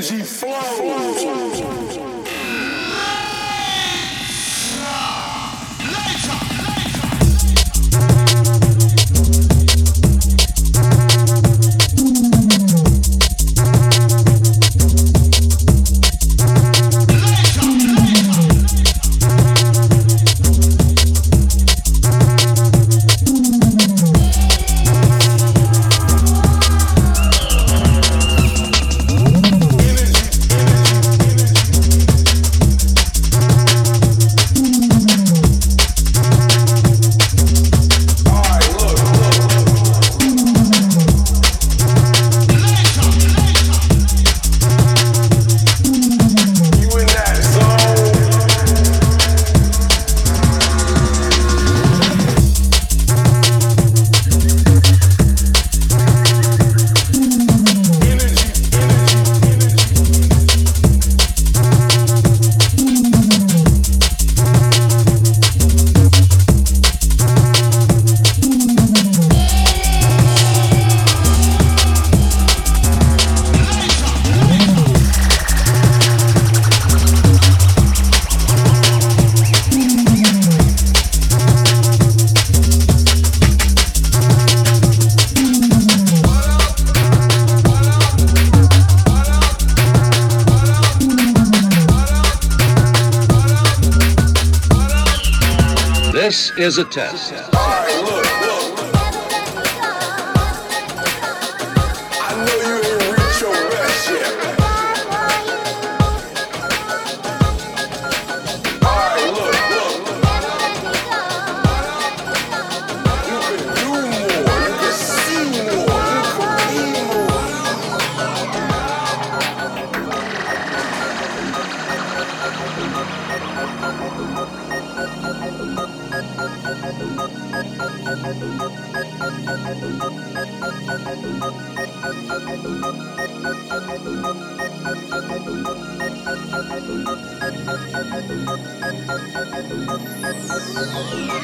energy flows. Is a test. Thank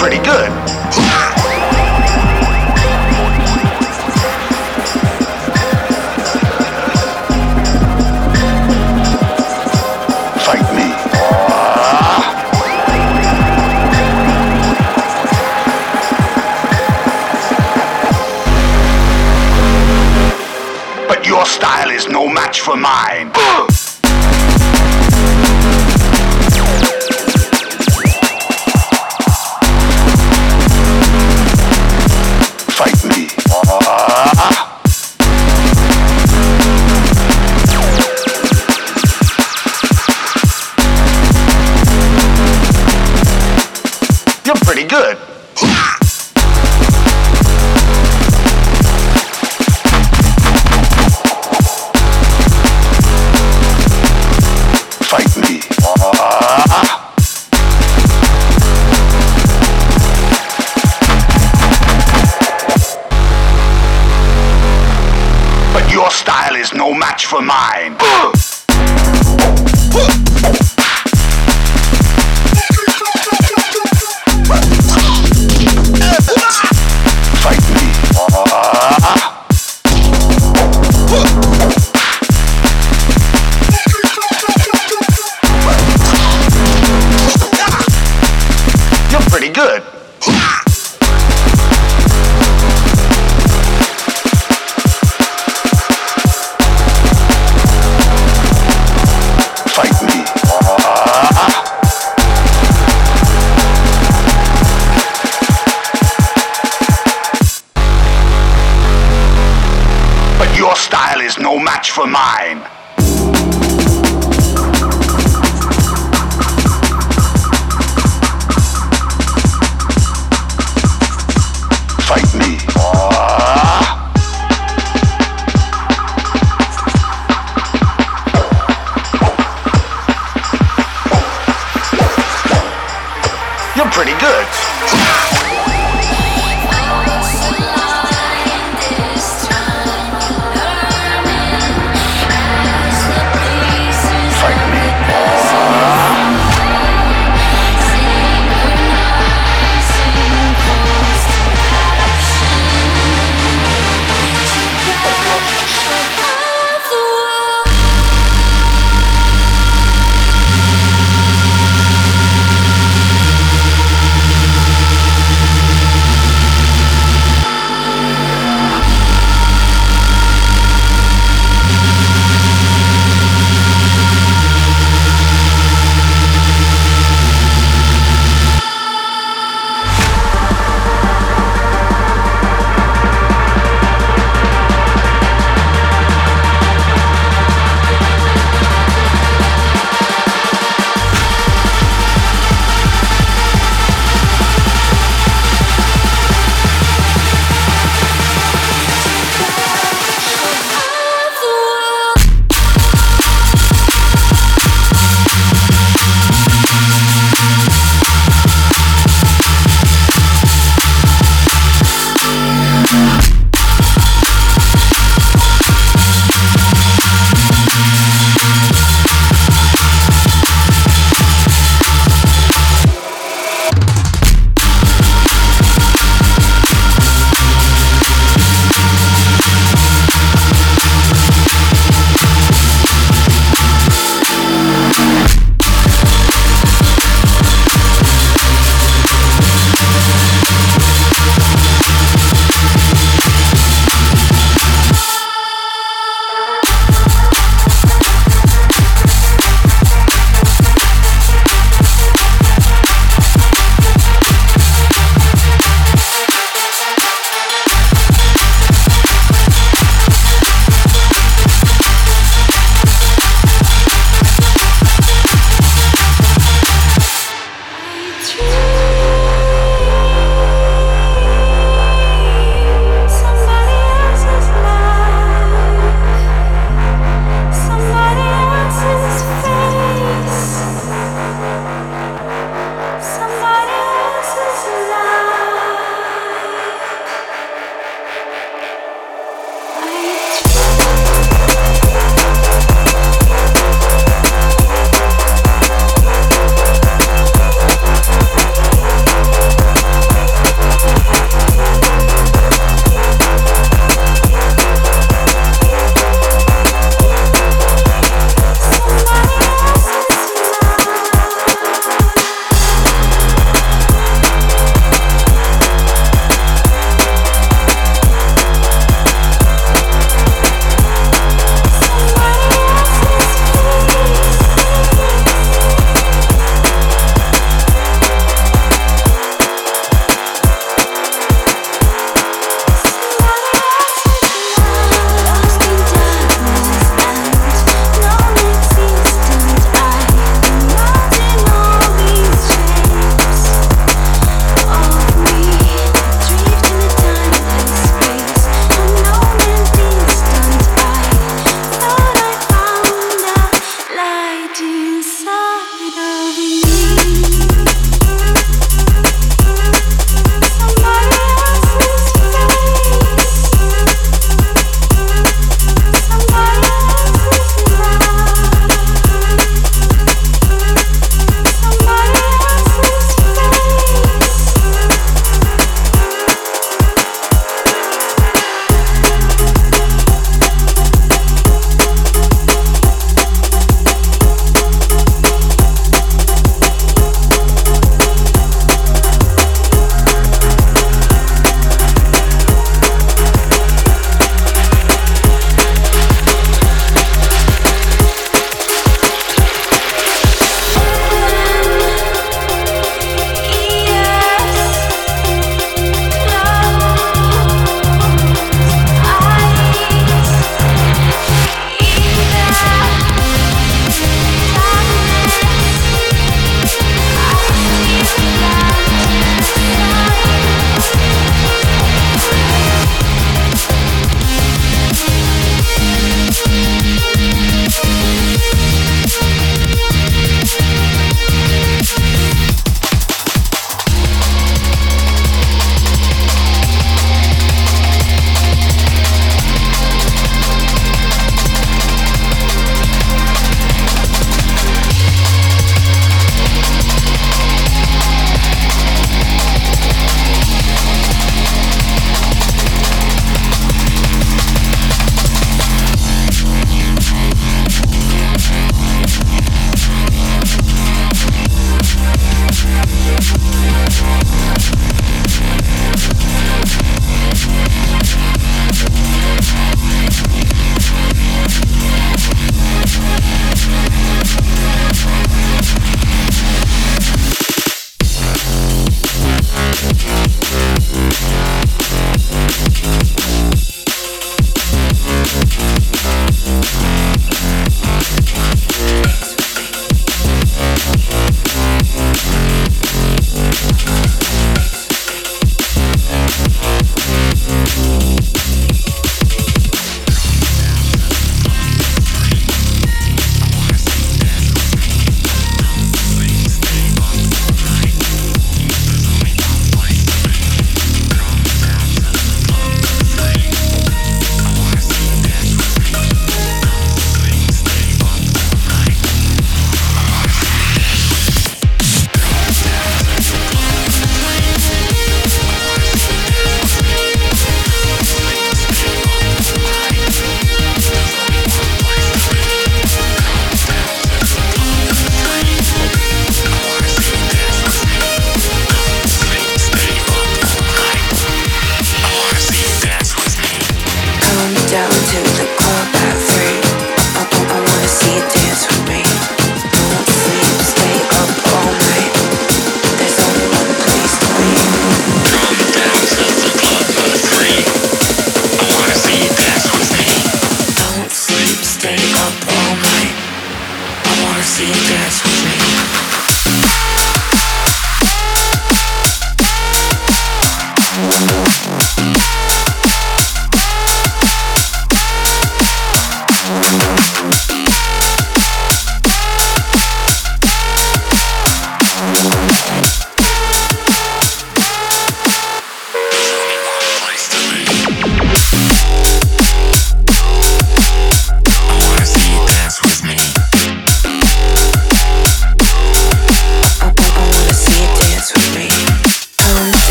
pretty good. mine.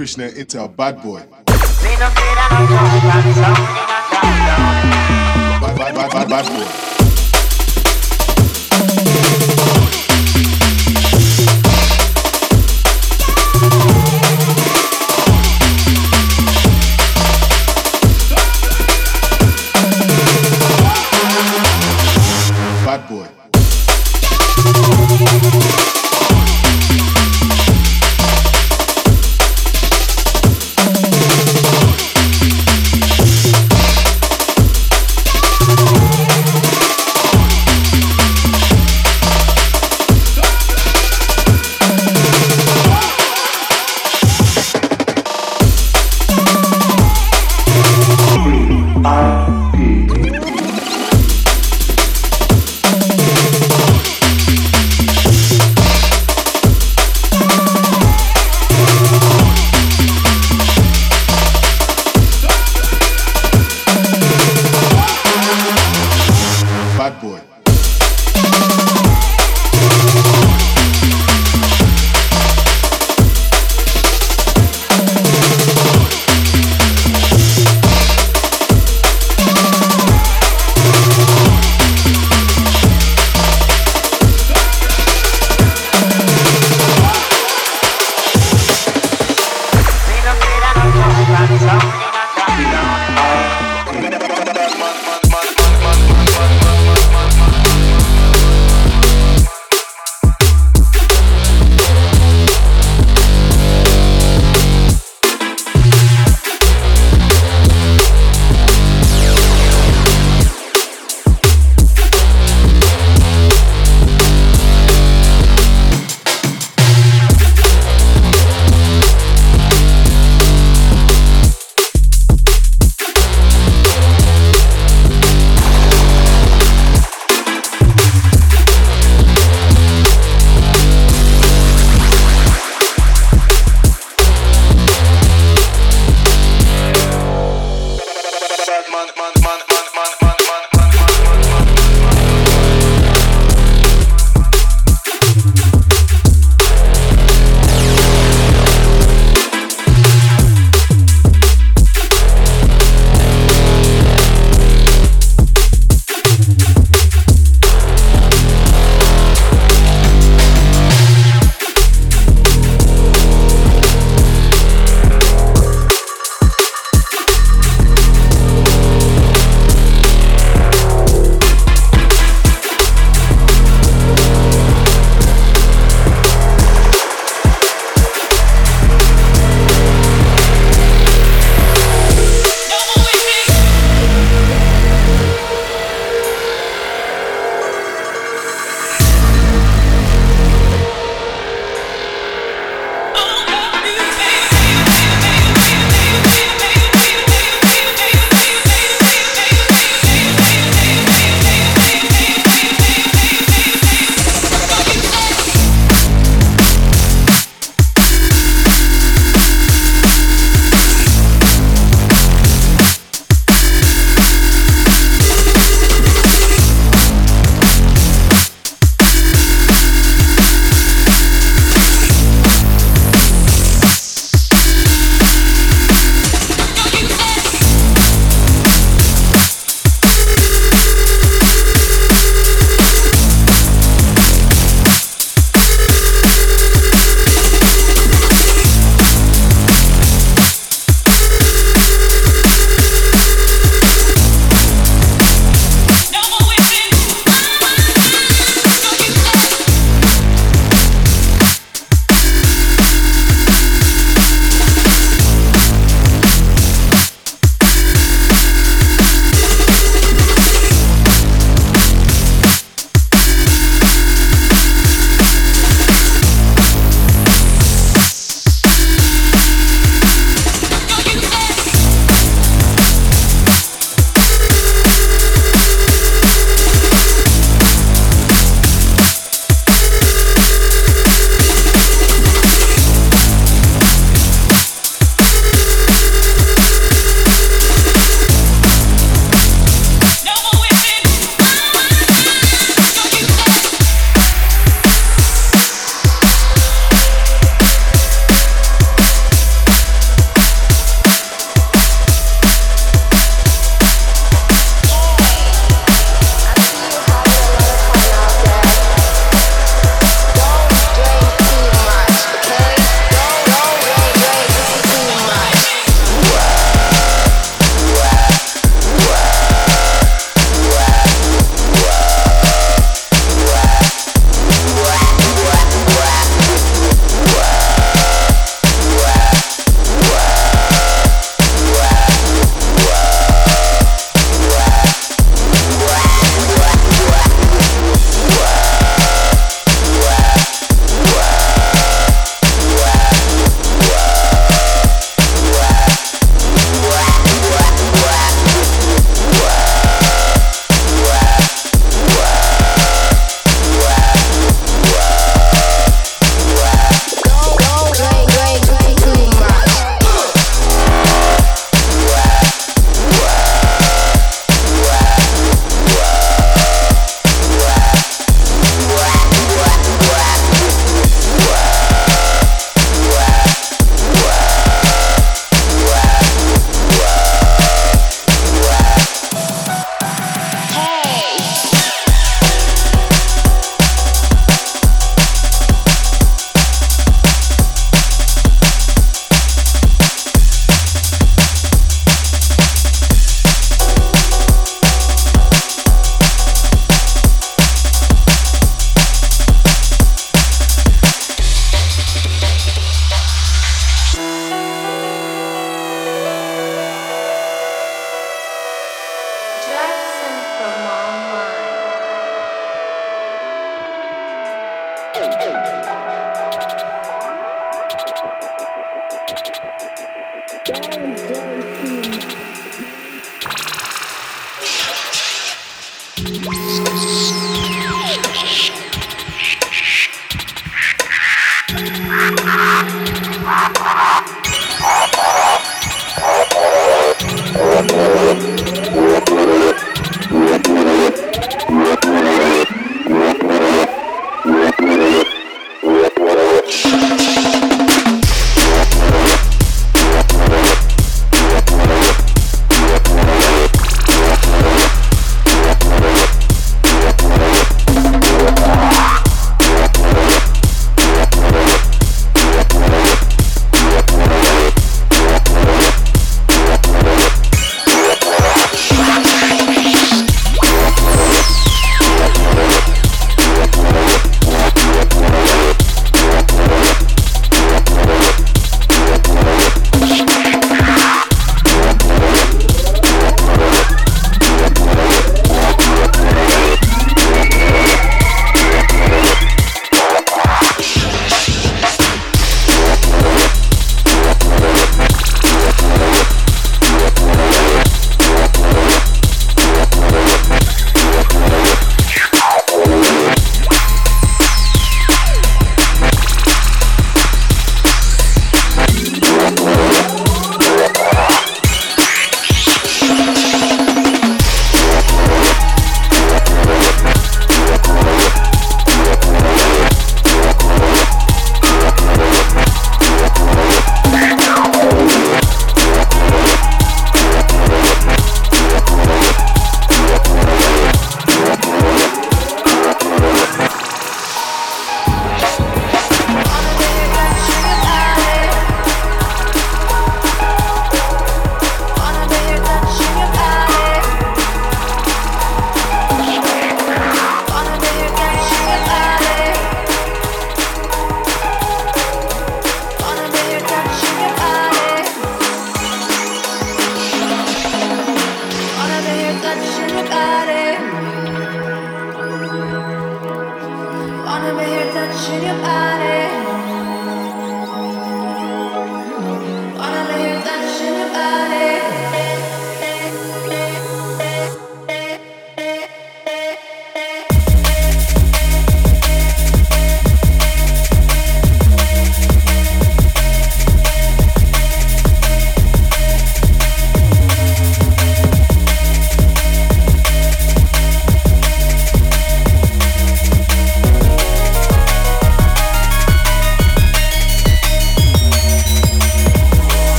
Krishna into a bad boy. Bad, bad, bad, bad boy.